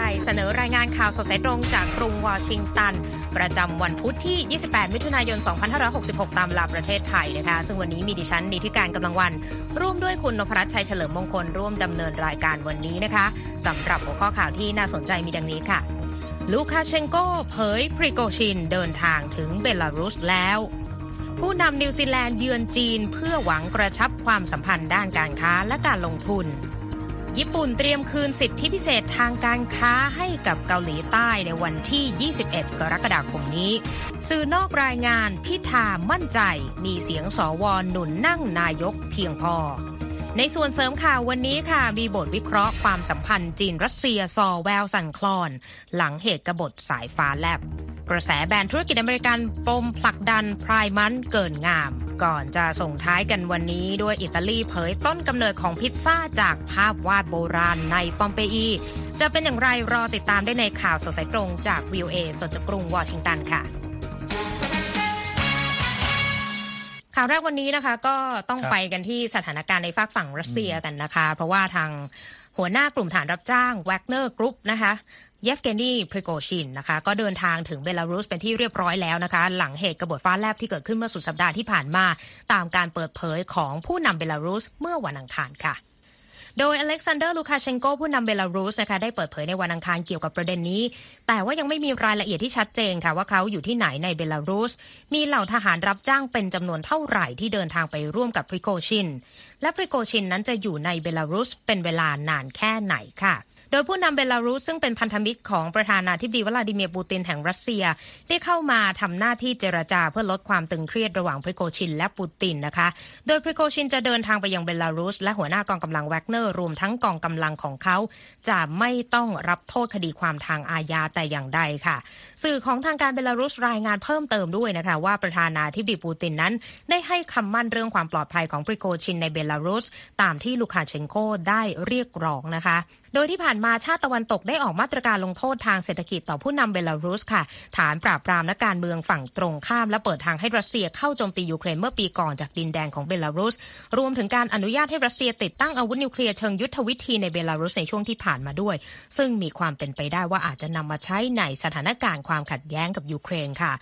ทยเสนอรายงานข่าวสดสายตรงจากกรุงวอชิงตัน ประจำวันพุธที่ 28 มิถุนายน 2566 ตามเวลาประเทศไทยนะคะ ซึ่งวันนี้มีดิฉันนิติการกำลังวัน ร่วมด้วยคุณนพรัชชัยเฉลิมมงคลร่วมดำเนินรายการวันนี้นะคะสำหรับหัวข้อข่าวที่น่าสนใจมีดังนี้ค่ะ ลูคาเชนโกเผยพริโกชินเดินทางถึงเบลารุสแล้วผู้นำนิวซีแลนด์เยือนจีนเพื่อหวังกระชับความสัมพันธ์ด้านการค้าและการลงทุน ญี่ปุ่นเตรียมคืนสิทธิพิเศษทางการค้าให้กับเกาหลีใต้ในวันที่ 21 กรกฎาคมนี้ สื่อนอกรายงานพิธามั่นใจมีเสียงสวหนุนนั่งนายกเพียงพอ ในส่วนเสริมข่าววันนี้ค่ะ มีบทวิเคราะห์ความสัมพันธ์จีนรัสเซียซอแววสั่นคลอน หลังเหตุกบฏสายฟ้าแลบ กระแสแบนธุรกิจอเมริกันปมผลักดันพรายมันเกินงาม ก่อนจะส่งท้ายกันวันนี้ด้วยอิตาลีเผยต้นกำเนิดของพิซซ่าจากภาพวาดโบราณในปอมเปอี จะเป็นอย่างไรรอติดตามได้ในข่าวสดสายตรงจากวีโอเอสดจากกรุงวอชิงตันค่ะข่าวแรกวันนี้นะคะก็ต้องไปกันที่สถานการณ์ในฟากฝั่งรัสเซียกันนะคะ เพราะว่าทางหัวหน้ากลุ่มทหารรับจ้างแวกเนอร์กรุ๊ปนะคะ เยฟเกนีพริโกชินนะคะก็เดินทางถึงเบลารุสเป็นที่เรียบร้อยแล้วนะคะ หลังเหตุกบฏฟ้าแลบที่เกิดขึ้นเมื่อสุดสัปดาห์ที่ผ่านมา ตามการเปิดเผยของผู้นำเบลารุสเมื่อวันอังคารค่ะโดยอเล็กซานเดอร์ลูคาเชนโกผู้นำเบลารุสนะคะได้เปิดเผยในวันอังคารเกี่ยวกับประเด็นนี้ แต่ว่ายังไม่มีรายละเอียดที่ชัดเจนค่ะว่าเขาอยู่ที่ไหนในเบลารุส มีเหล่าทหารรับจ้างเป็นจำนวนเท่าไหร่ที่เดินทางไปร่วมกับพริโกชิน และพริโกชินนั้นจะอยู่ในเบลารุสเป็นเวลานานแค่ไหนค่ะ โดยผู้นำเบลารุสซึ่งเป็นพันธมิตรของประธานาธิบดีวลาดิเมียร์ปูตินแห่งรัสเซีย ได้เข้ามาทำหน้าที่เจรจาเพื่อลดความตึงเครียดระหว่างพริโกชินและปูตินนะคะ โดยพริโกชินจะเดินทางไปยังเบลารุส และหัวหน้ากองกำลังแวกเนอร์รวมทั้งกองกำลังของเขา จะไม่ต้องรับโทษคดีความทางอาญาแต่อย่างใดค่ะ สื่อของทางการเบลารุสรายงานเพิ่มเติมด้วยนะคะว่าประธานาธิบดีปูตินนั้น ได้ให้คำมั่นเรื่องความปลอดภัยของพริโกชินในเบลารุส ตามที่ลูคาเชนโกได้เรียกร้องนะคะ โดยที่ผ่านมาชาติตะวันตกได้ออกมาตรการลงโทษทางเศรษฐกิจต่อผู้นำเบลารุสค่ะ ฐานปราบปรามนักการเมืองฝั่งตรงข้าม และเปิดทางให้รัสเซียเข้าโจมตียูเครนเมื่อปีก่อนจากดินแดนของเบลารุส รวมถึงการอนุญาตให้รัสเซียติดตั้งอาวุธนิวเคลียร์เชิงยุทธวิธีในเบลารุสในช่วงที่ผ่านมาด้วย ซึ่งมีความเป็นไปได้ว่าอาจจะนำมาใช้ในสถานการณ์ความขัดแย้งกับยูเครนค่ะ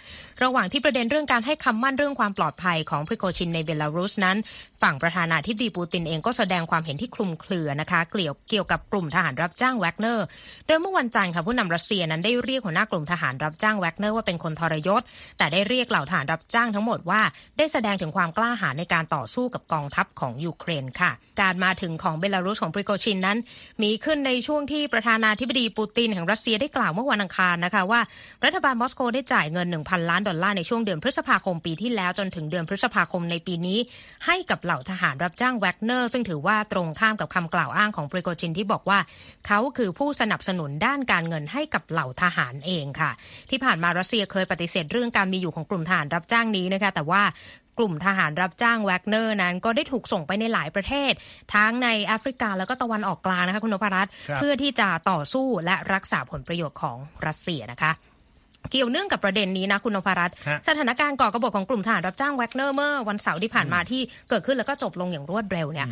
ระหว่างที่ประเด็นเรื่องการให้คำมั่นเรื่องความปลอดภัยของพริโกชินในเบลารุสนั้น ฝั่งประธานาธิบดีปูตินเองก็แสดงความเห็นที่คลุมเครือนะคะเกี่ยวเกี่ยวกับกลุ่มทหารรับจ้างแวกเนอร์ โดยเมื่อวันจันทร์ค่ะผู้นำรัสเซียนั้นได้เรียกหัวหน้ากลุ่มทหารรับจ้างแวกเนอร์ว่าเป็นคนทรยศ แต่ได้เรียกเหล่าทหารรับจ้างทั้งหมดว่าได้แสดงถึงความกล้าหาญในการต่อสู้กับกองทัพของยูเครนค่ะ การมาถึงของเบลารุสของปริโกชินนั้น มีขึ้นในช่วงที่ประธานาธิบดีปูตินแห่งรัสเซียได้กล่าวเมื่อวันอังคารนะคะว่ารัฐบาลมอสโกได้จ่ายเงิน 1,000 ล้านดอลลาร์ในช่วงเดือนพฤษภาคมปีที่แล้วจนถึงเดือนพฤษภาคมในปีนี้ ให้กับเหล่าทหารรับจ้างแวกเนอร์ ซึ่งถือว่าตรงข้ามกับคำกล่าวอ้างของปริโกชินที่บอกว่าเขาคือผู้สนับสนุนด้านการเงินให้กับเหล่าทหารเองค่ะ ที่ผ่านมารัสเซียเคยปฏิเสธเรื่องการมีอยู่ของกลุ่มทหารรับจ้างนี้นะคะแต่ว่ากลุ่มทหารรับจ้างแวกเนอร์นั้นก็ได้ถูกส่งไปในหลายประเทศ ทั้งในแอฟริกาแล้วก็ตะวันออกกลางนะคะคุณนพรัตน์ครับเพื่อที่จะต่อสู้และรักษาผลประโยชน์ของรัสเซียนะคะ เกี่ยวเนื่องกับประเด็นนี้นะคุณนพรัตน์ฮะสถานการณ์ก่อกระบฏของกลุ่มทหารรับจ้างแวกเนอร์เมื่อวันเสาร์ที่ผ่านมาที่เกิดขึ้นแล้วก็จบลงอย่างรวดเร็วเนี่ย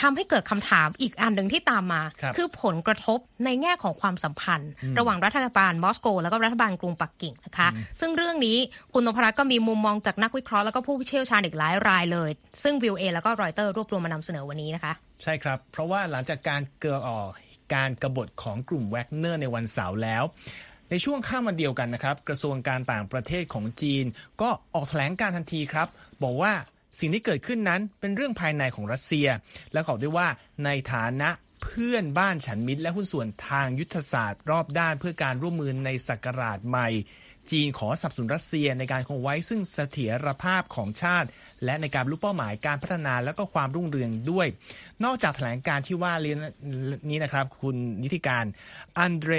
ทำให้เกิดคำถามอีกอันหนึ่งที่ตามมาครับ เอ่อผลกระทบในแง่ของความสัมพันธ์ ระหว่างรัฐบาลมอสโก แล้วก็รัฐบาลกรุงปักกิ่งนะคะ ซึ่งเรื่องนี้คุณนพรัตน์ก็มีมุมมองจากนักวิเคราะห์แล้วก็ผู้เชี่ยวชาญอีกหลายรายเลย ซึ่งวิวเอแล้วก็รอยเตอร์รวบรวมมานำเสนอวันนี้นะคะ ใช่ครับ เพราะว่าหลังจากการเกิดออกการกบฏของกลุ่มแวกเนอร์ในวันเสาร์แล้ว ในช่วงข้ามวันเดียวกันนะครับ กระทรวงการต่างประเทศของจีน ก็ออกแถลงการทันทีครับ บอกว่าสิ่งที่เกิดขึ้นนั้นเป็นเรื่องภายในของรัสเซีย และขอด้วยว่าในฐานะเพื่อนบ้านฉันมิตรและหุ้นส่วนทางยุทธศาสตร์รอบด้านเพื่อการร่วมมือในศักราชใหม่ จีนขอสนับสนุนรัสเซียในการคงไว้ซึ่งเสถียรภาพของชาติ และในการรรลุเป้าหมายการพัฒนาและก็ความรุ่งเรืองด้วย นอกจากแถลงการที่ว่านี้นะครับ คุณนิติการอันเดร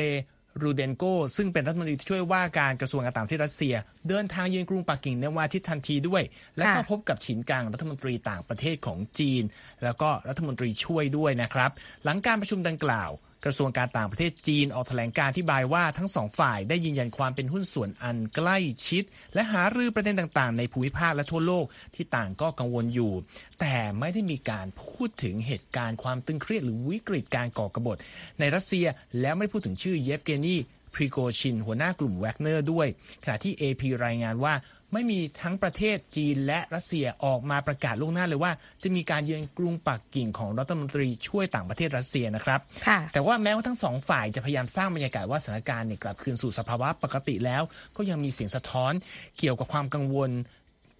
รูเดนโกซึ่งเป็นรัฐมนตรีที่ช่วยว่าการกระทรวงการต่างประเทศรัสเซีย เดินทางเยือนกรุงปักกิ่งในวันอาทิตย์ทันทีด้วย และก็ค่ะพบกับฉินกังรัฐมนตรีต่างประเทศของจีน แล้วก็รัฐมนตรีช่วยด้วยนะครับ หลังการประชุมดังกล่าว กระทรวงการต่างประเทศจีนออกแถลงการที่บายว่าทั้งสองฝ่ายได้ยืนยันความเป็นหุ้นส่วนอันใกล้ชิด และหารือประเด็นต่างๆ ในภูมิภาคและทั่วโลกที่ต่างก็กังวลอยู่ แต่ไม่ได้มีการพูดถึงเหตุการณ์ความตึงเครียดหรือวิกฤตการก่อกบฏ ในรัสเซียแล้วไม่พูดถึงชื่อเยฟเกนีพริโกชินหัวหน้ากลุ่มแวกเนอร์ด้วย ขณะที่ AP รายงานว่า ไม่มีทั้งประเทศจีนและรัสเซียออกมาประกาศล่วงหน้าเลยว่า จะมีการเยือนกรุงปักกิ่งของรัฐมนตรีช่วยต่างประเทศรัสเซียนะครับค่ะแต่ว่าแม้ว่าทั้งสองฝ่ายจะพยายามสร้างบรรยากาศว่าสถานการณ์เนี่ยกลับคืนสู่สภาวะปกติแล้ว ก็ยังมีเสียงสะท้อนเกี่ยวกับความกังวล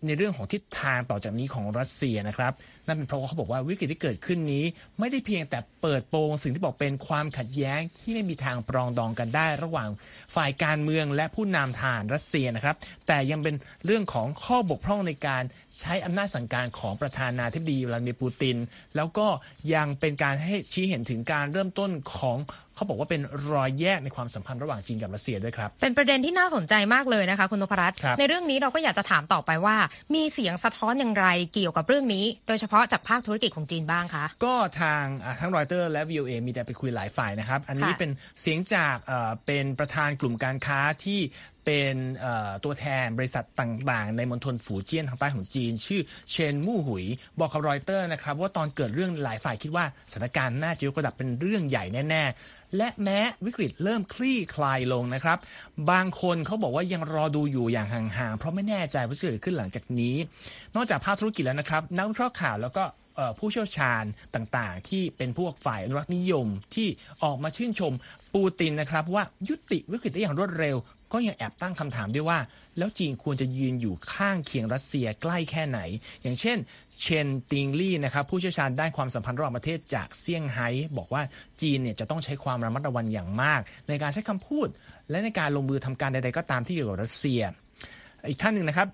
ในเรื่องของทิศทางต่อจากนี้ของรัสเซียนะครับ นั่นเป็นเพราะว่าเขาบอกว่าวิกฤตที่เกิดขึ้นนี้ ไม่ได้เพียงแต่เปิดโปงสิ่งที่บอกเป็นความขัดแย้งที่ไม่มีทางปรองดองกันได้ ระหว่างฝ่ายการเมืองและผู้นำทารรัสเซียนะครับ แต่ยังเป็นเรื่องของข้อบกพร่องในการใช้อำนาจสั่งการของประธานาธิบดีวลาดิมีร์ปูติน แล้วก็ยังเป็นการให้ชี้เห็นถึงการเริ่มต้นของ เขาบอกว่าเป็นรอยแยกในความสัมพันธ์ระหว่างจีนกับรัสเซียด้วยครับ เป็นประเด็นที่น่าสนใจมากเลยนะคะ คุณนพรัตน์ครับในเรื่องนี้เราก็อยากจะถามต่อไปว่า มีเสียงสะท้อนอย่างไรเกี่ยวกับเรื่องนี้ โดยเฉพาะจากภาคธุรกิจของจีนบ้างคะก็ทางอ่าทั้งรอยเตอร์และ VOA มีแต่ไปคุยหลายฝ่ายนะครับ อันนี้ค่ะเป็นเสียงจากเอ่อเป็นประธานกลุ่มการค้าที่เป็นเอ่อตัวแทนบริษัทต่างๆ ในมณฑลฝูเจี้ยนทางใต้ของจีน ชื่อเชนมู่หุย บอกกับรอยเตอร์นะครับว่าตอนเกิดเรื่องหลายฝ่ายคิดว่าสถานการณ์น่าจะยกระดับเป็นเรื่องใหญ่แน่ ๆ และแม้วิกฤตเริ่มคลี่คลายลงนะครับ บางคนเขาบอกว่ายังรอดูอยู่อย่างห่างๆ เพราะไม่แน่ใจว่าจะเกิดขึ้นหลังจากนี้ นอกจากภาคธุรกิจแล้วนะครับ นักวิเคราะห์ข่าวแล้วก็ผู้เชี่ยวชาญต่างๆ ที่เป็นพวกฝ่ายอนุรักษ์นิยมที่ออกมาชื่นชมปูตินนะครับว่ายุติวิกฤตได้อย่างรวดเร็ว ก็ยังแอบตั้งคำถามด้วยว่า แล้วจีนควรจะยืนอยู่ข้างเคียงรัสเซียใกล้แค่ไหน อย่างเช่น เชนติงลี่นะครับผู้เชี่ยวชาญด้านความสัมพันธ์ระหว่างประเทศจากเซี่ยงไฮ้บอกว่าจีนเนี่ยจะต้องใช้ความระมัดระวังอย่างมาก ในการใช้คำพูด และในการลงมือทำการใดๆก็ตามที่เกี่ยวกับรัสเซีย อีกท่านหนึ่งนะครับ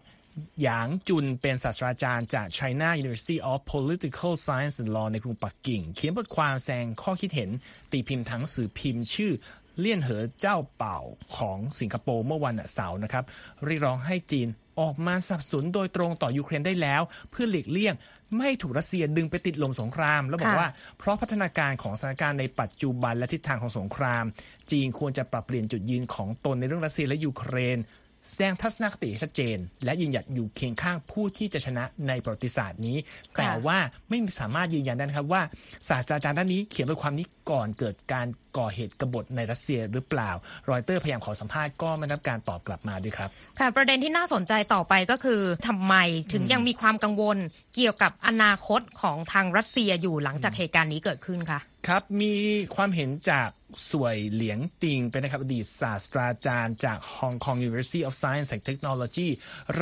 หยางจุนเป็นศาสตราจารย์จาก China University of Political Science and Law ในกรุงปักกิ่ง เขียนบทความแสดงข้อคิดเห็น ตีพิมพ์ทั้งสื่อพิมพ์ชื่อ เลี่ยนเหอเจ้าเป่าของสิงคโปร์เมื่อวันเสาร์นะครับเรียกร้องให้จีนออกมาสนับสนุนโดยตรงต่อยูเครนได้แล้ว เพื่อหลีกเลี่ยงไม่ให้ถูกรัสเซียดึงไปติดลมสงคราม แล้วบอกว่าเพราะพัฒนาการของสถานการณ์ในปัจจุบันและทิศทางของสงคราม จีนควรจะปรับเปลี่ยนจุดยืนของตนในเรื่องรัสเซียและยูเครน แสดงทัศนคติให้ชัดเจน และยืนหยัดอยู่เคียงข้างผู้ที่จะชนะในประวัติศาสตร์นี้ แต่ว่าไม่สามารถยืนยันได้นะครับว่าศาสตราจารย์ด้านนี้เขียนบทความนี้ก่อนเกิดการก่อเหตุกบฏในรัสเซียหรือเปล่า รอยเตอร์พยายามขอสัมภาษณ์ก็ไม่ได้รับการตอบกลับมาด้วยครับ ค่ะ ประเด็นที่น่าสนใจต่อไปก็คือทำไมถึงยังมีความกังวลเกี่ยวกับอนาคตของทางรัสเซียอยู่หลังจากเหตุการณ์นี้เกิดขึ้นคะครับ มีความเห็นจาก สวยเหลียงติงเป็นนะครับอดีตศาสตราจารย์จาก Hong Kong University of Science and Technology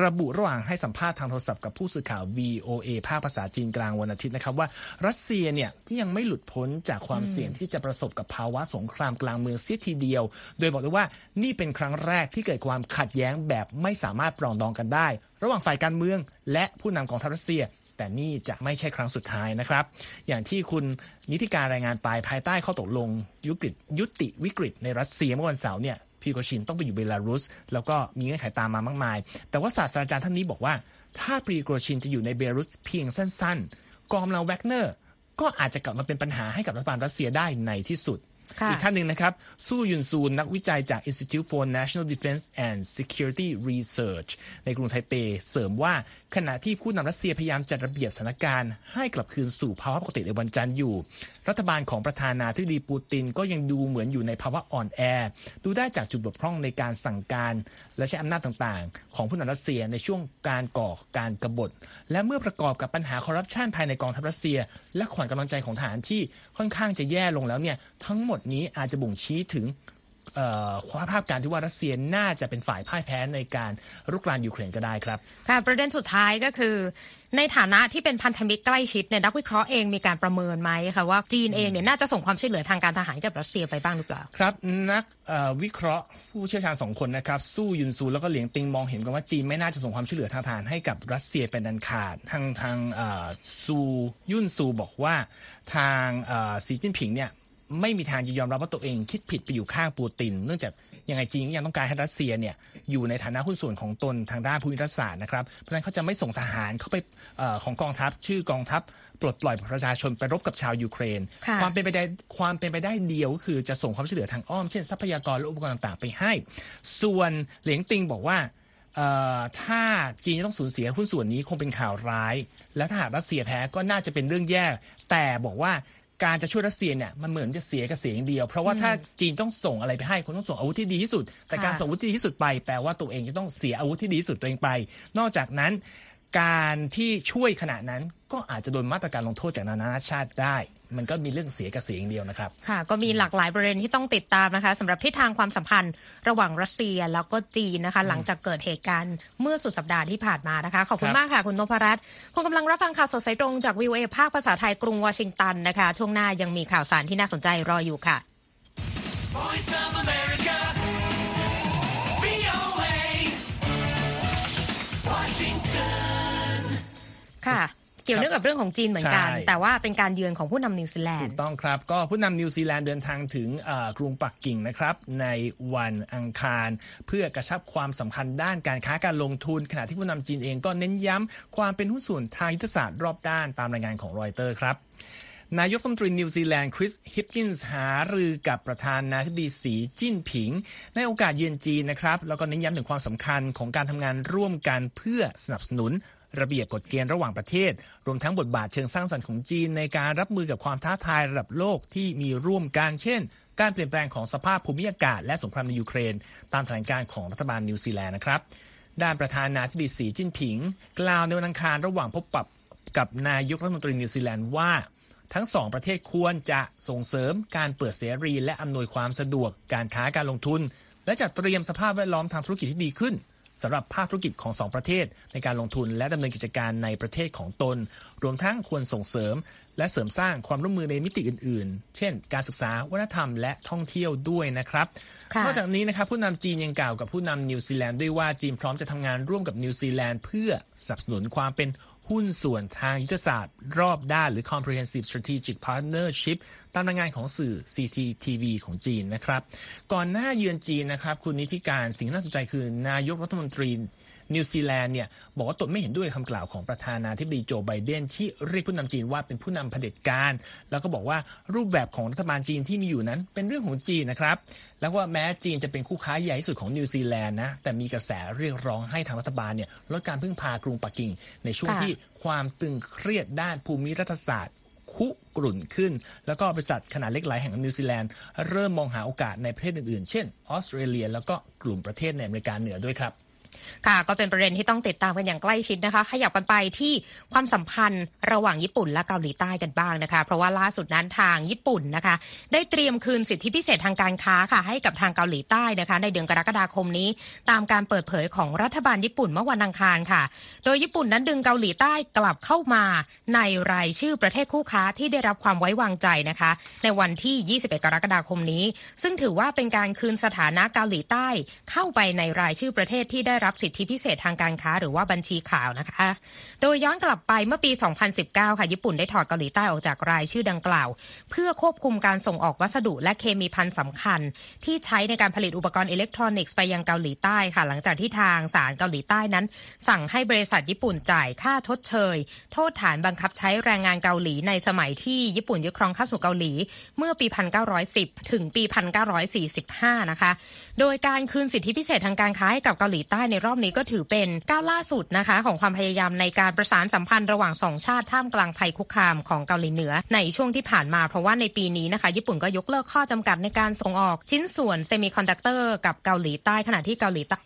ระบุระหว่างให้สัมภาษณ์ทางโทรศัพท์กับผู้สื่อข่าว VOA ภาคภาษาจีนกลางวันอาทิตย์นะครับว่ารัสเซียเนี่ยยังไม่หลุดพ้นจากความเสี่ยงที่จะประสบกับภาวะสงครามกลางเมืองเสียทีเดียว โดยบอกด้วยว่านี่เป็นครั้งแรกที่เกิดความขัดแย้งแบบไม่สามารถปรองดองกันได้ ระหว่างฝ่ายการเมือง และผู้นำของทัพรัสเซีย แต่นี่จะไม่ใช่ครั้งสุดท้ายนะครับ อย่างที่คุณนีธิกาญจน์รายงานไปภายใต้ข้อตกลงยุติยุติวิกฤตในรัสเซียเมื่อวันเสาร์เนี่ยพริโกชินต้องไปอยู่เบลารุส แล้วก็มีเงื่อนไขตามมามากมาย แต่ว่าศาสตราจารย์ท่านนี้บอกว่า ถ้าปริโกชินจะอยู่ในเบลารุสเพียงสั้น ๆ กองกำลังแวกเนอร์ ก็อาจจะกลับมาเป็นปัญหาให้กับรัฐบาลรัสเซียได้ในที่สุดค่ะอีกท่านหนึ่งนะครับสู้ยุนซูนนักวิจัยจาก Institute for National Defense and Security Research ในกรุงไทเปเสริมว่า ขณะที่ผู้นำรัสเซียพยายามจัดระเบียบสถานการณ์ให้กลับคืนสู่ภาวะปกติในวันจันทร์อยู่ รัฐบาลของประธานาธิบดีปูตินก็ยังดูเหมือนอยู่ในภาวะอ่อนแอ ดูได้จากจุดบกพร่องในการสั่งการ และใช้อำนาจต่างๆ ของผู้นำรัสเซียในช่วงการก่อการกบฏ และเมื่อประกอบกับปัญหาคอร์รัปชันภายในกองทัพรัสเซีย และขวัญกำลังใจของทหารที่ค่อนข้างจะแย่ลงแล้วเนี่ยทั้งหมดนี้อาจจะบ่งชี้ถึง ภาพการที่ว่ารัสเซียน่าจะเป็นฝ่ายพ่ายแพ้ในการรุกรานยูเครนก็ได้ครับค่ะประเด็นสุดท้ายก็คือ ในฐานะที่เป็นพันธมิตรใกล้ชิดเนี่ยนักวิเคราะห์เองมีการประเมินไหมคะว่าจีนเองเนี่ยน่าจะส่งความช่วยเหลือทางการทหารให้กับรัสเซียไปบ้างหรือเปล่า ครับนักเอ่อวิเคราะห์ผู้เชี่ยวชาญสองคนนะครับสู้ยุนซูแล้วก็เหลียงติงมองเห็นกันว่าจีนไม่น่าจะส่งความช่วยเหลือทางทหารให้กับรัสเซียเป็นอันขาดทางทางเอ่อซูยุนซูบอกว่าทางเอ่อสีจิ้นผิงเนี่ย ไม่มีทางจะยอมรับว่าตัวเองคิดผิดไปอยู่ข้างปูติน เนื่องจากยังไงจีนก็ยังต้องการให้รัสเซียเนี่ยอยู่ในฐานะหุ้นส่วนของตนทางด้านภูมิรัฐศาสตร์นะครับ เพราะฉะนั้นเขาจะไม่ส่งทหารเข้าไปเออของกองทัพ ชื่อกองทัพปลดปล่อยประชาชนไปรบกับชาวยูเครนค่ะความเป็นไปได้ความเป็นไปได้เดียวก็คือจะส่งความช่วยเหลือทางอ้อมเช่นทรัพยากรและอุปกรณ์ต่างๆ ไปให้ ส่วนเหลียงติงบอกว่าเอ่อถ้าจีนจะต้องสูญเสียหุ้นส่วนนี้คงเป็นข่าวร้าย และถ้าหากรัสเซียแพ้ก็น่าจะเป็นเรื่องแย่แต่บอกว่า การจะช่วยรัสเซียเนี่ยมันเหมือนจะเสียกับเสียงเดียว เพราะว่าถ้าจีนต้องส่งอะไรไปให้คนต้องส่งอาวุธที่ดีที่สุด แต่การส่งอาวุธที่ดีที่สุดไปแปลว่าตัวเองจะต้องเสียอาวุธที่ดีที่สุดตัวเองไป นอกจากนั้น การที่ช่วยขณะนั้นก็อาจจะโดนมาตรการลงโทษจากนานาชาติได้ มันก็มีเรื่องเสียกับเสียอย่างเดียวนะครับ ค่ะ ก็มีหลากหลายประเด็นที่ต้องติดตามนะคะสำหรับทิศทางความสัมพันธ์ระหว่างรัสเซียแล้วก็จีนนะคะ หลังจากเกิดเหตุการณ์เมื่อสุดสัปดาห์ที่ผ่านมานะคะ ขอบคุคณรับมากค่ะ คุณนพรัตน์คุณกำลังรับฟังข่าวสดสายตรงจากวีโอเอภาคภาษาไทยกรุงวอชิงตันนะคะ ช่วงหน้ายังมีข่าวสารที่น่าสนใจรออยู่ค่ะ Voice of America. VOA. Washington. ค่ะ เกี่ยวเนื่องกับเรื่องของจีนเหมือนกันใช่แต่ว่าเป็นการเยือนของผู้นำนิวซีแลนด์ถูกต้องครับ ก็ผู้นำนิวซีแลนด์เดินทางถึงเอ่อกรุงปักกิ่งนะครับ ในวันอังคาร เพื่อกระชับความสัมพันธ์ด้านการค้าการลงทุน ขณะที่ผู้นำจีนเองก็เน้นย้ำความเป็นหุ้นส่วนทางยุทธศาสตร์รอบด้านตามรายงานของรอยเตอร์ครับนายกรัฐมนตรีนิวซีแลนด์คริสฮิปกินส์หารือกับประธานาธิบดีสีจิ้นผิง ในโอกาสเยือนจีนนะครับ แล้วก็เน้นย้ำถึงความสำคัญของการทำงานร่วมกันเพื่อสนับสนุน ระเบียบกฎเกณฑ์ระหว่างประเทศ รวมทั้งบทบาทเชิงสร้างสรรค์ของจีนในการรับมือกับความท้าทายระดับโลกที่มีร่วมกันเช่น การเปลี่ยนแปลงของสภาพภูมิอากาศและสงครามในยูเครน ตามแถลงการณ์ของรัฐบาลนิวซีแลนด์นะครับด้านประธานาธิบดีสีจิ้นผิง กล่าวในวันอังคารระหว่างพบปะกับนายกรัฐมนตรีนิวซีแลนด์ว่า ทั้งสองประเทศควรจะส่งเสริมการเปิดเสรีและอำนวยความสะดวกการค้าการลงทุน และจัดเตรียมสภาพแวดล้อมทางธุรกิจที่ดีขึ้น สำหรับภาคธุรกิจของสองประเทศ ในการลงทุนและดำเนินกิจการในประเทศของตน รวมทั้งควรส่งเสริม และเสริมสร้างความร่วมมือในมิติอื่น ๆ เช่น การศึกษาวัฒนธรรมและท่องเที่ยวด้วยนะครับค่ะนอกจากนี้นะครับผู้นำจีนยังกล่าวกับผู้นำนิวซีแลนด์ด้วยว่าจีนพร้อมจะทำงานร่วมกับนิวซีแลนด์เพื่อสนับสนุนความเป็น หุ้นส่วนทางยุทธศาสตร์ รอบด้านหรือ comprehensive strategic partnership ตามรายงานของสื่อ CCTV ของจีนนะครับ ก่อนหน้าเยือนจีนนะครับ คุณนิติการสิ่งที่น่าสนใจคือนายกรัฐมนตรี นิวซีแลนด์เนี่ยบอกว่าตนไม่เห็นด้วยคำกล่าวของประธานาธิบดีโจไบเดนที่เรียกผู้นำจีนว่าเป็นผู้นำเผด็จการ แล้วก็บอกว่ารูปแบบของรัฐบาลจีนที่มีอยู่นั้นเป็นเรื่องของจีนนะครับ แล้วว่าแม้จีนจะเป็นคู่ค้าใหญ่ที่สุดของนิวซีแลนด์นะแต่มีกระแสเรียกร้องให้ทางรัฐบาลเนี่ยลดการพึ่งพากรุงปักกิ่ง ในช่วงค่ะที่ความตึงเครียดด้านภูมิรัฐศาสตร์คุกรุ่นขึ้น แล้วก็บริษัทขนาดเล็กหลายแห่งของนิวซีแลนด์เริ่มมองหาโอกาสในประเทศอื่นๆ เช่นออสเตรเลีย แล้วก็กลุ่มประเทศในอเมริกาเหนือด้วยครับ ค่ะ ก็เป็นประเด็นที่ต้องติดตามกันอย่างใกล้ชิดนะคะ ขยับกันไปที่ความสัมพันธ์ระหว่างญี่ปุ่นและเกาหลีใต้กันบ้างนะคะ เพราะว่าล่าสุดนั้นทางญี่ปุ่นนะคะ ได้เตรียมคืนสิทธิพิเศษทางการค้าค่ะ ให้กับทางเกาหลีใต้นะคะ ในเดือนกรกฎาคมนี้ ตามการเปิดเผยของรัฐบาลญี่ปุ่นเมื่อวันอังคารค่ะ โดยญี่ปุ่นนั้นดึงเกาหลีใต้กลับเข้ามาในรายชื่อประเทศคู่ค้าที่ได้รับความไว้วางใจนะคะ ในวันที่ 21 กรกฎาคมนี้ ซึ่งถือว่าเป็นการคืนสถานะเกาหลีใต้เข้าไปในรายชื่อประเทศที่ได้รับสิทธิพิเศษทางการค้า หรือว่าบัญชีขาวนะคะ โดยย้อนกลับไปเมื่อปี 2019 ค่ะญี่ปุ่นได้ถอดเกาหลีใต้ออกจากรายชื่อดังกล่าว เพื่อควบคุมการส่งออกวัสดุและเคมีภัณฑ์สำคัญ ที่ใช้ในการผลิตอุปกรณ์อิเล็กทรอนิกส์ไปยังเกาหลีใต้ค่ะ หลังจากที่ทางศาลเกาหลีใต้นั้น สั่งให้บริษัทญี่ปุ่นจ่ายค่าชดเชย โทษฐานบังคับใช้แรงงานเกาหลีในสมัยที่ญี่ปุ่นยึดครองเข้าสู่เกาหลี เมื่อปี 1910 ถึงปี 1945 นะคะ โดยการคืนสิทธิพิเศษทางการค้าให้กับเกาหลีใต้ในรอบนี้ก็ถือเป็นก้าวล่าสุดนะคะ ของความพยายามในการประสานสัมพันธ์ระหว่างสองชาติท่ามกลางภัยคุกคามของเกาหลีเหนือ ในช่วงที่ผ่านมาเพราะว่าในปีนี้นะคะ ญี่ปุ่นก็ยกเลิกข้อจำกัดในการส่งออกชิ้นส่วนเซมิคอนดักเตอร์กับเกาหลีใต้ขณะที่เกาหลีใต้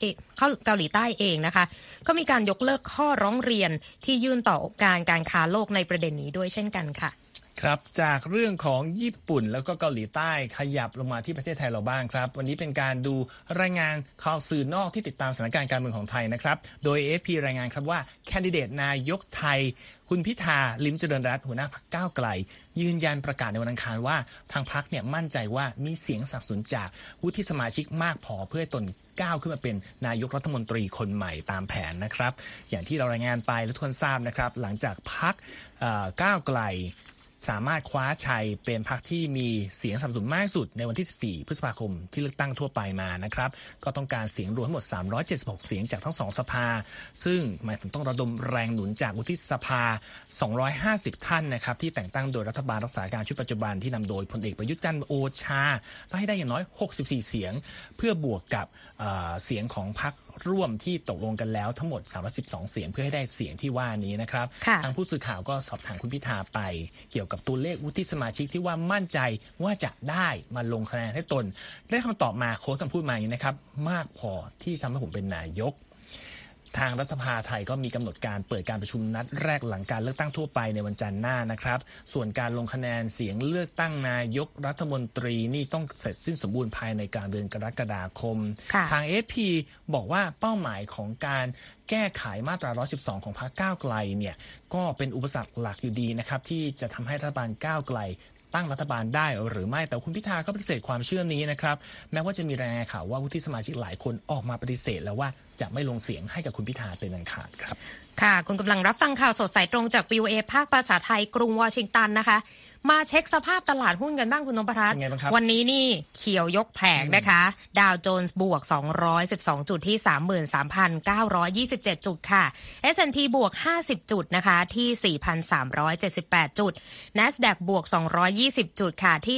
เกาหลีใต้เองนะคะ ก็มีการยกเลิกข้อร้องเรียนที่ยื่นต่อองค์การการค้าโลกในประเด็นนี้ด้วยเช่นกันค่ะ ครับจากเรื่องของญี่ปุ่นแล้วก็เกาหลีใต้ขยับลงมาที่ประเทศไทยเราบ้างครับ วันนี้เป็นการดูรายงานข่าวสื่อนอกที่ติดตามสถานการณ์การเมืองของไทยนะครับ โดย AFP รายงานครับว่าแคนดิเดตนายกไทย คุณพิธาลิมเจริญรัตน์หัวหน้าพักก้าวไกล ยืนยันประกาศในวันอังคารว่า ทางพักเนี่ยมั่นใจว่ามีเสียงสนับสนุนจากวุฒิสมาชิกมากพอเพื่อตนก้าวขึ้นมาเป็นนายกรัฐมนตรีคนใหม่ตามแผนนะครับ อย่างที่เรารายงานไปและทุกคนทราบนะครับ หลังจากพักก้าวไกล สามารถคว้าชัยเป็นพรรคที่มีเสียงสนับสนุนมากสุดในวันที่ 14 พฤษภาคมที่เลือกตั้งทั่วไปมานะครับ ก็ต้องการเสียงรวมทั้งหมด 376 เสียงจากทั้งสองสภา ซึ่งหมายถึงต้องระดมแรงหนุนจากวุฒิสภา 250 ท่านนะครับ ที่แต่งตั้งโดยรัฐบาลรักษาการชุดปัจจุบันที่นำโดยพลเอกประยุทธ์จันทร์โอชาเพื่อให้ได้อย่างน้อย 64 เสียง เพื่อบวกกับเอ่อเสียงของพรรค ร่วมที่ตกลงกันแล้วทั้งหมด 312 เสียงเพื่อให้ได้เสียงที่ว่านี้นะครับค่ะทางผู้สื่อข่าวก็สอบถามคุณพิธาไป เกี่ยวกับตัวเลขวุฒิสมาชิกที่ว่ามั่นใจว่าจะได้มาลงคะแนนให้ตน ได้คำตอบมาโค้ดคำพูดมาอย่างนี้นะครับ มากพอที่ทำให้ผมเป็นนายก ทางรัฐสภาไทยก็มีกำหนดการเปิดการประชุมนัดแรกหลังการเลือกตั้งทั่วไปในวันจันทร์หน้านะครับ ส่วนการลงคะแนนเสียงเลือกตั้งนายกรัฐมนตรีนี่ต้องเสร็จสิ้นสมบูรณ์ภายในกลางเดือนกรกฎาคมค่ะทางเอพีบอกว่าเป้าหมายของการแก้ไขมาตรา 112 ของพรรคก้าวไกลเนี่ยก็เป็นอุปสรรคหลักอยู่ดีนะครับที่จะทำให้รัฐบาลก้าวไกล ตั้งรัฐบาลได้หรือไม่แต่คุณพิธาก็ปฏิเสธความเชื่อนี้นะครับแม้ว่าจะมีรายงานข่าวว่าวุฒิสมาชิกหลายคนออกมาปฏิเสธแล้วว่าจะไม่ลงเสียงให้กับคุณพิธาเป็นอันขาดครับ ค่ะ คุณกำลังรับฟังข่าวสดสายตรงจาก VOA ภาคภาษาไทยกรุงวอชิงตันนะคะ มาเช็คสภาพตลาดหุ้นกันบ้างคุณนพรัตน์เป็นไงบ้างครับวันนี้นี่เขียวยกแผงนะคะ ดาวโจนส์บวก 212 จุดที่ 33,927 จุดค่ะ S&P บวก 50 จุดนะคะที่ 4,378 จุด NASDAQ บวก 220 จุดค่ะที่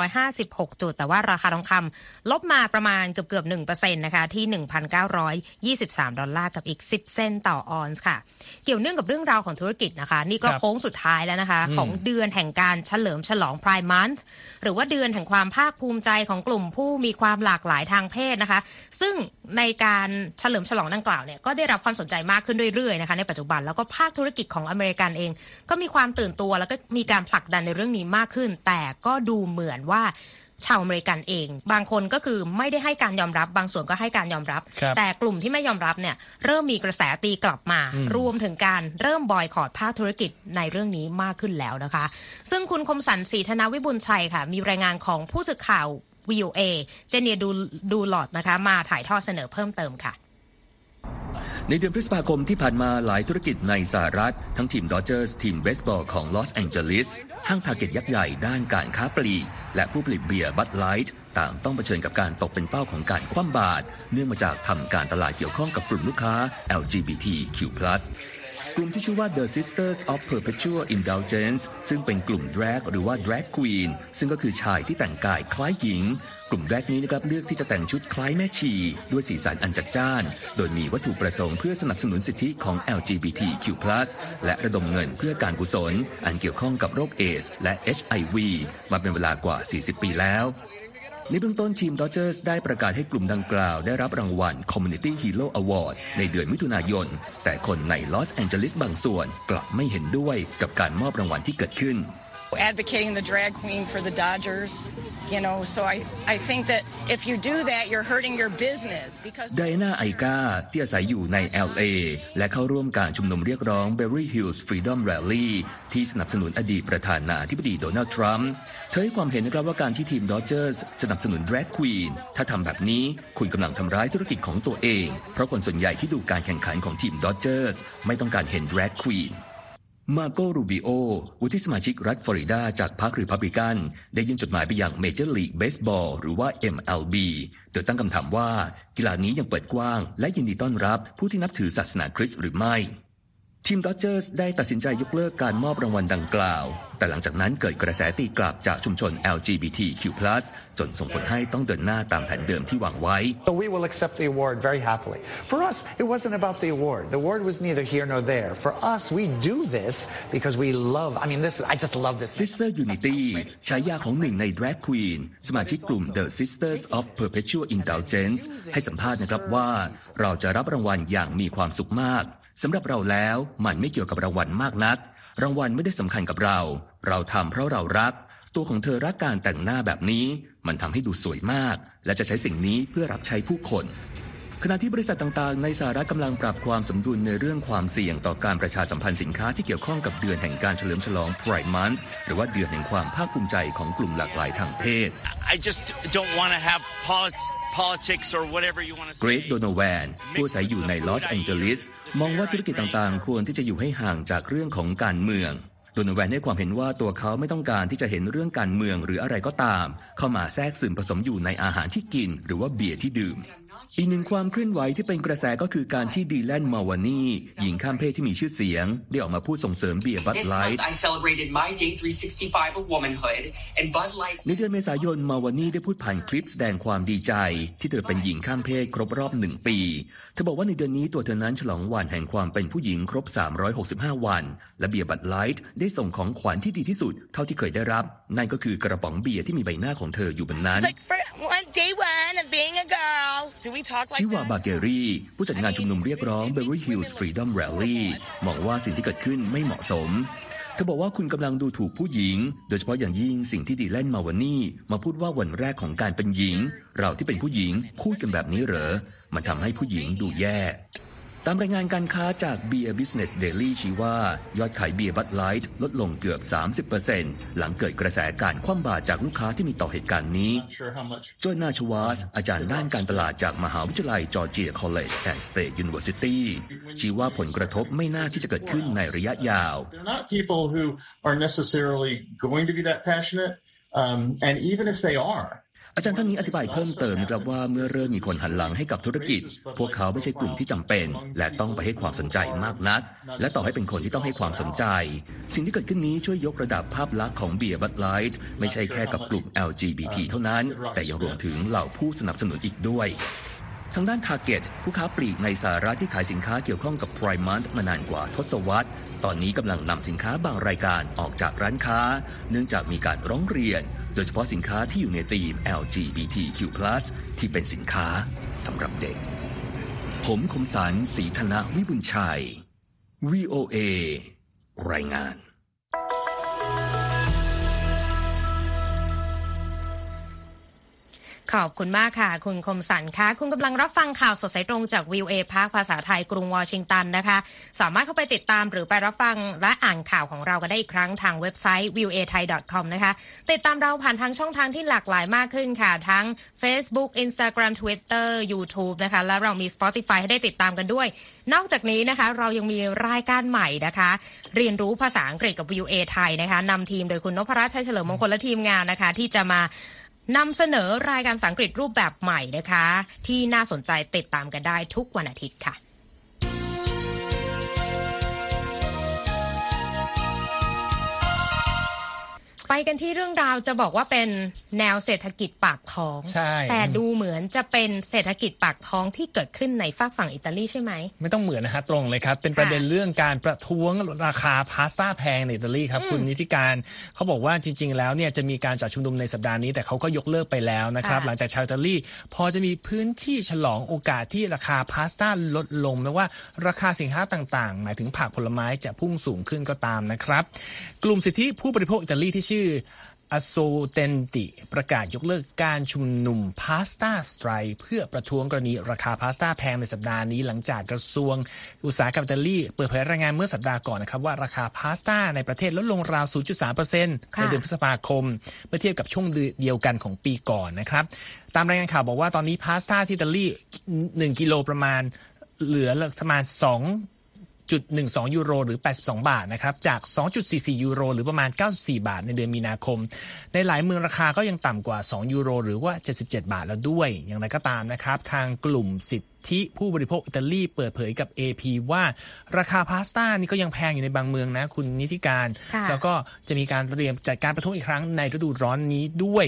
13,556 จุด แต่ว่าราคาทองคำลบมาประมาณเกือบเกือบ1%นะคะที่ 1,923 ดอลลาร์กับอีก 10 เซนต์ต่อออนซ์ค่ะ เกี่ยวเนื่องกับเรื่องราวของธุรกิจนะคะ นี่ก็ครับโค้งสุดท้ายแล้วนะคะ ของเดือนแห่งการเฉลิมฉลอง Pride Month หรือว่าเดือนแห่งความภาคภูมิใจของกลุ่มผู้มีความหลากหลายทางเพศนะคะ ซึ่งในการเฉลิมฉลองดังกล่าวเนี่ยก็ได้รับความสนใจมากขึ้นเรื่อยๆนะคะในปัจจุบันแล้วก็ภาคธุรกิจของอเมริกันเอง ก็มีความตื่นตัวแล้วก็มีการผลักดันในเรื่องนี้มากขึ้น แต่ก็ดูเหมือนว่า ชาวอเมริกันเอง บางคนก็คือไม่ได้ให้การยอมรับ บางส่วนก็ให้การยอมรับครับ แต่กลุ่มที่ไม่ยอมรับเนี่ยเริ่มมีกระแสตีกลับมา รวมถึงการเริ่มบอยคอตต์ภาคธุรกิจในเรื่องนี้มากขึ้นแล้วนะคะ ซึ่งคุณคมสันศรีธนวิบุญชัยค่ะ มีรายงานของผู้สื่อข่าว VOA เจเนียดูดูหลอดนะคะ มาถ่ายทอดเสนอเพิ่มเติมค่ะในเดือนพฤษภาคมที่ผ่านมาหลายธุรกิจในสหรัฐ ทั้งทีมดอ d เจอร์สทีมเบสบอลของลอสแองเจลิส ห้างพาเก็ตยักษ์ใหญ่ด้านการค้าปลีกและผู้ผลิตเบียร์บัตไลท์ต่างต้องเผชิญกับการตกเป็นเป้าของการคว่ำบาตรเนื่องมาจากทำการตลาดเกี่ยวข้องกับกลุ่มลูกค้า LGBTQ+ กลุ่มที่ชื่อว่า The Sisters of Perpetual Indulgence ซึ่งเป็นกลุ่ม drag หรือว่า drag queen ซึ่งก็คือชายที่แต่งกายคล้ายหญิง กลุ่ม drag นี้นะครับเลือกที่จะแต่งชุดคล้ายแม่ชี ด้วยสีสันอันจัดจ้าน โดยมีวัตถุประสงค์เพื่อสนับสนุนสิทธิของ LGBTQ+ และระดมเงินเพื่อการกุศล อันเกี่ยวข้องกับโรคเอดส์ และ HIV มาเป็นเวลากว่า 40 ปีแล้ว ในเบื้องต้นทีม Dodgers ได้ประกาศให้กลุ่มดังกล่าว ได้รับรางวัล Community Hero Award ในเดือนมิถุนายน แต่คนในลอสแองเจลิสบางส่วนกลับไม่เห็นด้วยกับการมอบรางวัลที่เกิดขึ้น advocating the drag queen for the Dodgers. You know, so I, I think that if you do that, you're hurting your business because ไดนาไอกาที่อาศัยอยู่ใน LA และเข้าร่วมการชุมนุมเรียกร้อง Beverly Hills Freedom Rally ที่สนับสนุนอดีตประธานาธิบดีโดนัลด์ทรัมป์เธอให้ความเห็นนะครับว่าการที่ทีม Dodgers สนับสนุน Drag Queen ถ้าทำแบบนี้คุณกำลังทำร้ายธุรกิจของตัวเอง เพราะคนส่วนใหญ่ที่ดูการแข่งขันของทีมดอ Dodgers ไม่ต้องการเห็น Drag Queen มาร์โกรูบิโอวุฒิสมาชิกรัฐฟลอริดาจากพรรครีพับลิกัน ได้ยื่นจดหมายไปยัง Major League Baseball หรือว่า MLB โดยตั้งคำถามว่า กีฬานี้ยังเปิดกว้าง และยินดีต้อนรับผู้ที่นับถือศาสนาคริสต์หรือไม่ ทีมดอ d เจอร์สได้ตัดสินใจยกเลิกการมอบรางวัลดังกล่าว แต่หลังจากนั้นเกิดกระแสตีกลับจากชุมชน LGBTQ+ จนส่งผลให้ต้องเดินหน้าตามแผนเดิมที่วางไว้ So we will accept the award very happily. For us, it wasn't about the award. The award was neither here nor there. For us, we do this because we love, I mean, this, I just love this. Sister Unity ฉายาของหนึ่งใน Drag Queen สมาชิกกลุ่ม The Sisters of Perpetual Indulgence ให้สัมภาษณ์นะครับว่า เราจะรับรางวัลอย่างมีความสุขมาก สำหรับเราแล้วมันไม่เกี่ยวกับรางวัลมากนัก รางวัลไม่ได้สำคัญกับเรา เราทำเพราะเรารัก ตัวของเธอรักการแต่งหน้าแบบนี้ มันทำให้ดูสวยมาก และจะใช้สิ่งนี้เพื่อรับใช้ผู้คนขณะที่บริษัทต่างๆ ในสหรัฐกำลังปรับความสมดุลในเรื่องความเสี่ยงต่อการประชาสัมพันธ์สินค้าที่เกี่ยวข้องกับเดือนแห่งการเฉลิมฉลอง Pride Month หรือว่าเดือนแห่งความภาคภูมิใจของกลุ่มหลากหลายทางเพศ I just don't want to have polit- politics or whatever you want to เกร say. กโดโนแวนผู้อาศัยอยู่ในลอสแองเจลิส มองว่าธุรกิจต่างๆ ควรที่จะอยู่ให้ห่างจากเรื่องของการเมืองโดนแวนให้ความเห็นว่าตัวเขาไม่ต้องการที่จะเห็นเรื่องการเมืองหรืออะไรก็ตาม เข้ามาแทรกซึมผสมอยู่ในอาหารที่กิน หรือว่าเบียร์ที่ดื่ม อีกหนึ่งความเคลื่อนไหวที่เป็นกระแสก็คือการที่ดีแลนมาวานีหญิงข้ามเพศที่มีชื่อเสียง ได้ออกมาพูดส่งเสริมเบียร์บัต This ไล month, ท์ I celebrated my day 365 of womanhood, and Bud Light ในเดือนเมษายนมาวานี่ได้พูดผ่านคลิปแสดงความดีใจ ที่เธอเป็นหญิงข้ามเพศครบรอบหนึ่งปี เธอบอกว่าในเดือนนี้ตัวเธอนั้นฉลองวันแห่งความเป็นผู้หญิงครบ 365 วัน และเบียร์บัตไลท์ได้ส่งของขวัญที่ดีที่สุด เท่าที่เคยได้รับ นั่นก็คือกระป๋องเบียร์ที่มีใบหน้าของเธออยู่บนนั้น fun of being a girl. Do we talk like ชิวาบาเกรีผู้จัดงานชุมนุมเรียกร้อง Beverly Hills Freedom Rally มองว่าสิ่งที่เกิดขึ้นไม่เหมาะสมเธอบอกว่าคุณกำลังดูถูกผู้หญิง โดยเฉพาะอย่างยิ่งสิ่งที่ดีแลนมัลเวนีย์มาพูดว่าวันแรกของการเป็นหญิง เราที่เป็นผู้หญิงพูดกันแบบนี้เหรอ มันทำให้ผู้หญิงดูแย่ ตามรายงานการค้าจาก Beer Business Daily ชี้ว่า ยอดขายเบียร์ Bud Light ลดลงเกือบ 30%หลังเกิดกระแสการคว่ำบาตรจากลูกค้าที่มีต่อเหตุการณ์นี้ sure how much โจนาชวาส อาจารย์ด้านการตลาดจากมหาวิทยาลัย Georgia College and State Universityชี้ว่าผลกระทบไม่น่าที่จะเกิดขึ้นในระยะยาว they're not people who are necessarily going to be that passionate um, and even if they are อาจารย์ท่านนี้อธิบายเพิ่มเติมนะครับว่าเมื่อเริ่มมีคนหันหลังให้กับธุรกิจ พวกเขาไม่ใช่กลุ่มที่จำเป็น และต้องไปให้ความสนใจมากนัก และต่อให้เป็นคนที่ต้องให้ความสนใจ สิ่งที่เกิดขึ้นนี้ช่วยยกระดับภาพลักษณ์ของเบียร์บัตไลท์ไม่ใช่แค่กับกลุ่ม LGBT เท่านั้น แต่ยังรวมถึงเหล่าผู้สนับสนุนอีกด้วยทางด้าน Target ผู้ค้าปลีกในสหรัฐที่ขายสินค้าเกี่ยวข้องกับ Prime Month มานานกว่าทศวรรษ ตอนนี้กำลังนำสินค้าบางรายการออกจากร้านค้า เนื่องจากมีการร้องเรียน โดยเฉพาะสินค้าที่อยู่ในธีม LGBTQ+ ที่เป็นสินค้าสำหรับเด็ก ผมคมสันสีธนวิบุญชัย VOA รายงาน ขอบคุณมากค่ะ คุณคมสันค่ะคุณกำลังรับฟังข่าวสดสายตรงจาก VOA ภาคภาษาไทยกรุงวอชิงตันนะคะ สามารถเข้าไปติดตามหรือไปรับฟังและอ่านข่าวของเรากันได้อีกครั้งทางเว็บไซต์ v i e w a t h a i c o m นะคะ ติดตามเราผ่านทางช่องทางที่หลากหลายมากขึ้นค่ะ ทั้ง Facebook Instagram Twitter YouTube นะคะ และเรามี Spotify ให้ได้ติดตามกันด้วย นอกจากนี้นะคะ เรายังมีรายการใหม่นะคะ เรียนรู้ภาษาอังกฤษกับ VOA ไทยนะคะนำทีมโดยคุณนพรัชัยเฉลิมมงคลและทีมงานนะคะ ที่จะมา นำเสนอรายการภาษาอังกฤษรูปแบบใหม่นะคะ ที่น่าสนใจติดตามกันได้ทุกวันอาทิตย์ค่ะ ไปกันที่เรื่องราวจะบอกว่าเป็นแนวเศรษฐกิจปากท้องใช่แต่ดูเหมือนจะเป็นเศรษฐกิจปากท้องที่เกิดขึ้นในฝากฝั่งอิตาลีใช่ไหม ไม่ต้องเหมือนนะฮะตรงเลยครับ เป็นประเด็นเรื่องการประท้วงราคาพาสต้าแพงในอิตาลีครับ คุณนิติการเขาบอกว่าจริง ๆ แล้วเนี่ยจะมีการจัดชุมนุมในสัปดาห์นี้แต่เขาก็ยกเลิกไปแล้วนะครับค่ะหลังจากชาวอิตาลีพอจะมีพื้นที่ฉลองโอกาสที่ราคาพาสต้าลดลงแม้ว่าราคาสินค้าต่างๆ หมายถึงผักผลไม้จะพุ่งสูงขึ้นก็ตามนะครับ กลุ่มสิทธิผู้บริโภคอิตาลีที่ชื่ออโซเตนติประกาศยกเลิกการชุมนุมพาสต้า Strike เพื่อประท้วงกรณีราคาพาสต้าแพงในสัปดาห์นี้ หลังจากกระทรวง อุตสาหกรรมอิตาลีเปิดเผยรายงานเมื่อสัปดาห์ก่อนนะครับว่าราคาพาสต้าในประเทศลดลงราว 0.3%ในเดือนพฤษภาคม เมื่อเทียบกับช่วงเดียวกันของปีก่อนนะครับ ตามรายงานข่าวบอกว่าตอนนี้พาสต้าที่อิตาลี 1 กิโลประมาณเหลือประมาณ2 1.12 ยูโร หรือ 82 บาทนะครับ จาก 2.44 ยูโร หรือประมาณ 94 บาท ในเดือนมีนาคม ในหลายเมืองราคาก็ยังต่ำกว่า 2 ยูโร หรือว่า 77 บาทแล้วด้วย อย่างไรก็ตามนะครับ ทางกลุ่มสิทธิผู้บริโภคอิตาลีเปิดเผยกับ AP ว่าราคาพาสต้านี่ก็ยังแพงอยู่ในบางเมืองนะ คุณนิติการค่ะแล้วก็จะมีการเตรียมจัดการประท้วงอีกครั้งในฤดูร้อนนี้ด้วย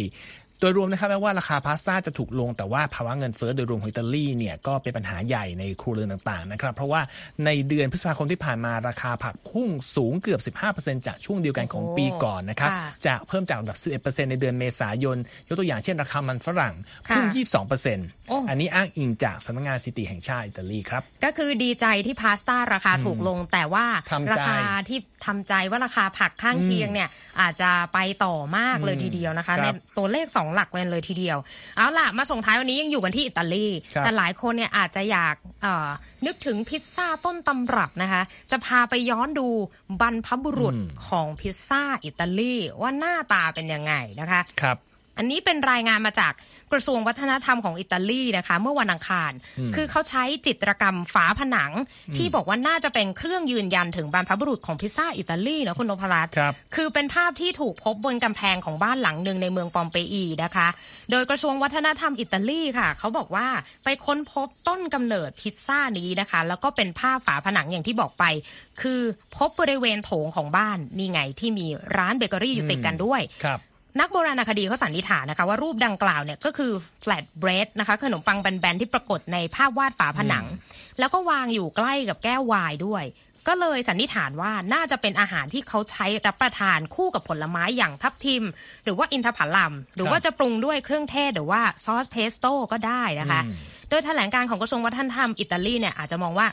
โดยรวมนะครับแม้ว่าราคาพาสต้าจะถูกลงแต่ว่าภาวะเงินเฟ้อโดยรวมของอิตาลีเนี่ยก็เป็นปัญหาใหญ่ในครัวเรือนต่างๆนะครับเพราะว่าในเดือนพฤษภาคมที่ผ่านมาราคาผักพุ่งสูงเกือบ 15%จากช่วงเดียวกันของปีก่อนนะครับค่ะจากเพิ่มจากระดับ 11%ในเดือนเมษายน ยกตัวอย่างเช่นราคามันฝรั่งพุ่งค่ะ22%โอ้อันนี้อ้างอิงจากสำนักงานสถิติแห่งชาติอิตาลีครับก็คือดีใจที่พาสต้าราคาถูกลง แต่ว่าทำใจราคาที่ทำใจว่าราคาผักข้างเคียงเนี่ยอาจจะไปต่อมากเลยทีเดียวนะคะคในรับตัวเลขสองหลักกันเลยทีเดียว เอาล่ะ มาส่งท้ายวันนี้ยังอยู่กันที่อิตาลีครับแต่หลายคนเนี่ยอาจจะอยากเอ่อนึกถึงพิซซ่าต้นตำรับนะคะ จะพาไปย้อนดูบรรพบุรุษของพิซซ่าอิตาลีว่าหน้าตาเป็นยังไงนะคะครับ อันนี้เป็นรายงานมาจากกระทรวงวัฒนธรรมของอิตาลีนะคะ เมื่อวันอังคาร คือเขาใช้จิตรกรรมฝาผนัง ที่บอกว่าน่าจะเป็นเครื่องยืนยันถึงบรรพบุรุษของพิซซ่าอิตาลีนะคุณนพรัตน์ครับคือเป็นภาพที่ถูกพบบนกำแพงของบ้านหลังหนึ่งในเมืองปอมเปอีนะคะ โดยกระทรวงวัฒนธรรมอิตาลีค่ะ เขาบอกว่าไปค้นพบต้นกำเนิดพิซซ่านี้นะคะ แล้วก็เป็นภาพฝาผนังอย่างที่บอกไป คือพบบริเวณโถงของบ้านนี่ไงที่มีร้านเบเกอรี่อยู่ติดกันด้วยครับ นักโบราณคดีเขาสันนิษฐานนะคะว่ารูปดังกล่าวเนี่ยก็คือ flat bread นะคะขนมปังแบนๆที่ปรากฏในภาพวาดฝาผนัง แล้วก็วางอยู่ใกล้กับแก้วไวน์ด้วย ก็เลยสันนิษฐานว่าน่าจะเป็นอาหารที่เขาใช้รับประทานคู่กับผลไม้อย่างทับทิม หรือว่าอินทผลัม หรือว่าจะปรุงด้วยเครื่องเทศหรือว่าซอสเพสโต้ก็ได้นะคะ โดยแถลงการณ์ของกระทรวงวัฒนธรรมอิตาลีเนี่ยอาจจะมองว่า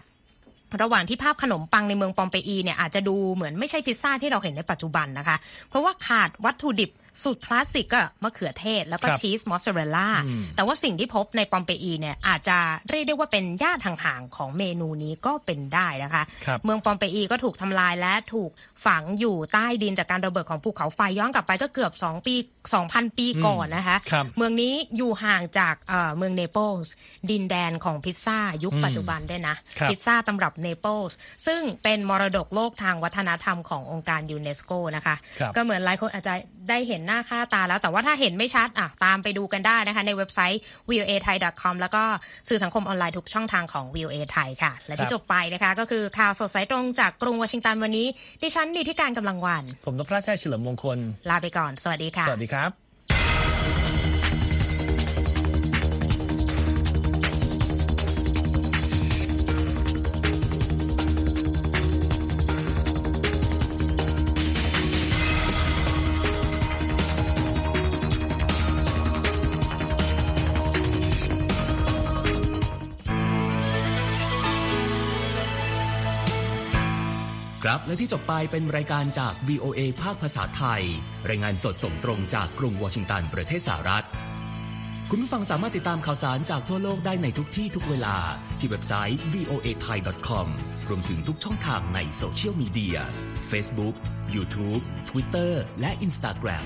ระหว่างที่ภาพขนมปังในเมืองปอมเปอีเนี่ยอาจจะดูเหมือนไม่ใช่พิซซ่าที่เราเห็นในปัจจุบันนะคะ เพราะว่าขาดวัตถุดิบ สูตรคลาสสิกก็มะเขือเทศ แล้วก็ครับชีสมอสซาเรลล่า แต่ว่าสิ่งที่พบในปอมเปอีเนี่ยอาจจะเรียกได้ว่าเป็นญาติห่างๆของเมนูนี้ก็เป็นได้นะคะครับเมืองปอมเปอีก็ถูกทำลายและถูกฝังอยู่ใต้ดินจากการระเบิดของภูเขาไฟย้อนกลับไปก็เกือบ 2 ปี 2,000 ปีก่อนนะคะครับเมืองนี้อยู่ห่างจากเอ่อเมืองเนเปิลส์ดินแดนของพิซซ่ายุคปัจจุบันด้วยนะครับพิซซ่าตำรับเนเปิลส์ซึ่งเป็นมรดกโลกทางวัฒนธรรมขององค์การยูเนสโกนะคะครับก็เหมือนหลายคนอาจจะได้เห็นหน้าค่าตาแล้วแต่ว่าถ้าเห็นไม่ชัดอะตามไปดูกันได้นะคะ ในเว็บไซต์ voathai.com แล้วก็สื่อสังคมออนไลน์ทุกช่องทางของ voa ไทยค่ะ และคที่รับจบไปนะคะ ก็คือข่าวสดสายตรงจากกรุงวอชิงตันวันนี้ ดิฉันนิติการกำลังวัน ผมนพพระชัยเฉลิมมงคล ลาไปก่อน สวัสดีค่ะ สวัสดีครับ และที่จบไปเป็นรายการจาก VOA ภาคภาษาไทย รายงานสดส่งตรงจากกรุงวอชิงตัน ประเทศสหรัฐ คุณผู้ฟังสามารถติดตามข่าวสารจากทั่วโลกได้ในทุกที่ทุกเวลา ที่เว็บไซต์ voa thai com รวมถึงทุกช่องทางในโซเชียลมีเดีย Facebook YouTube Twitter และ Instagram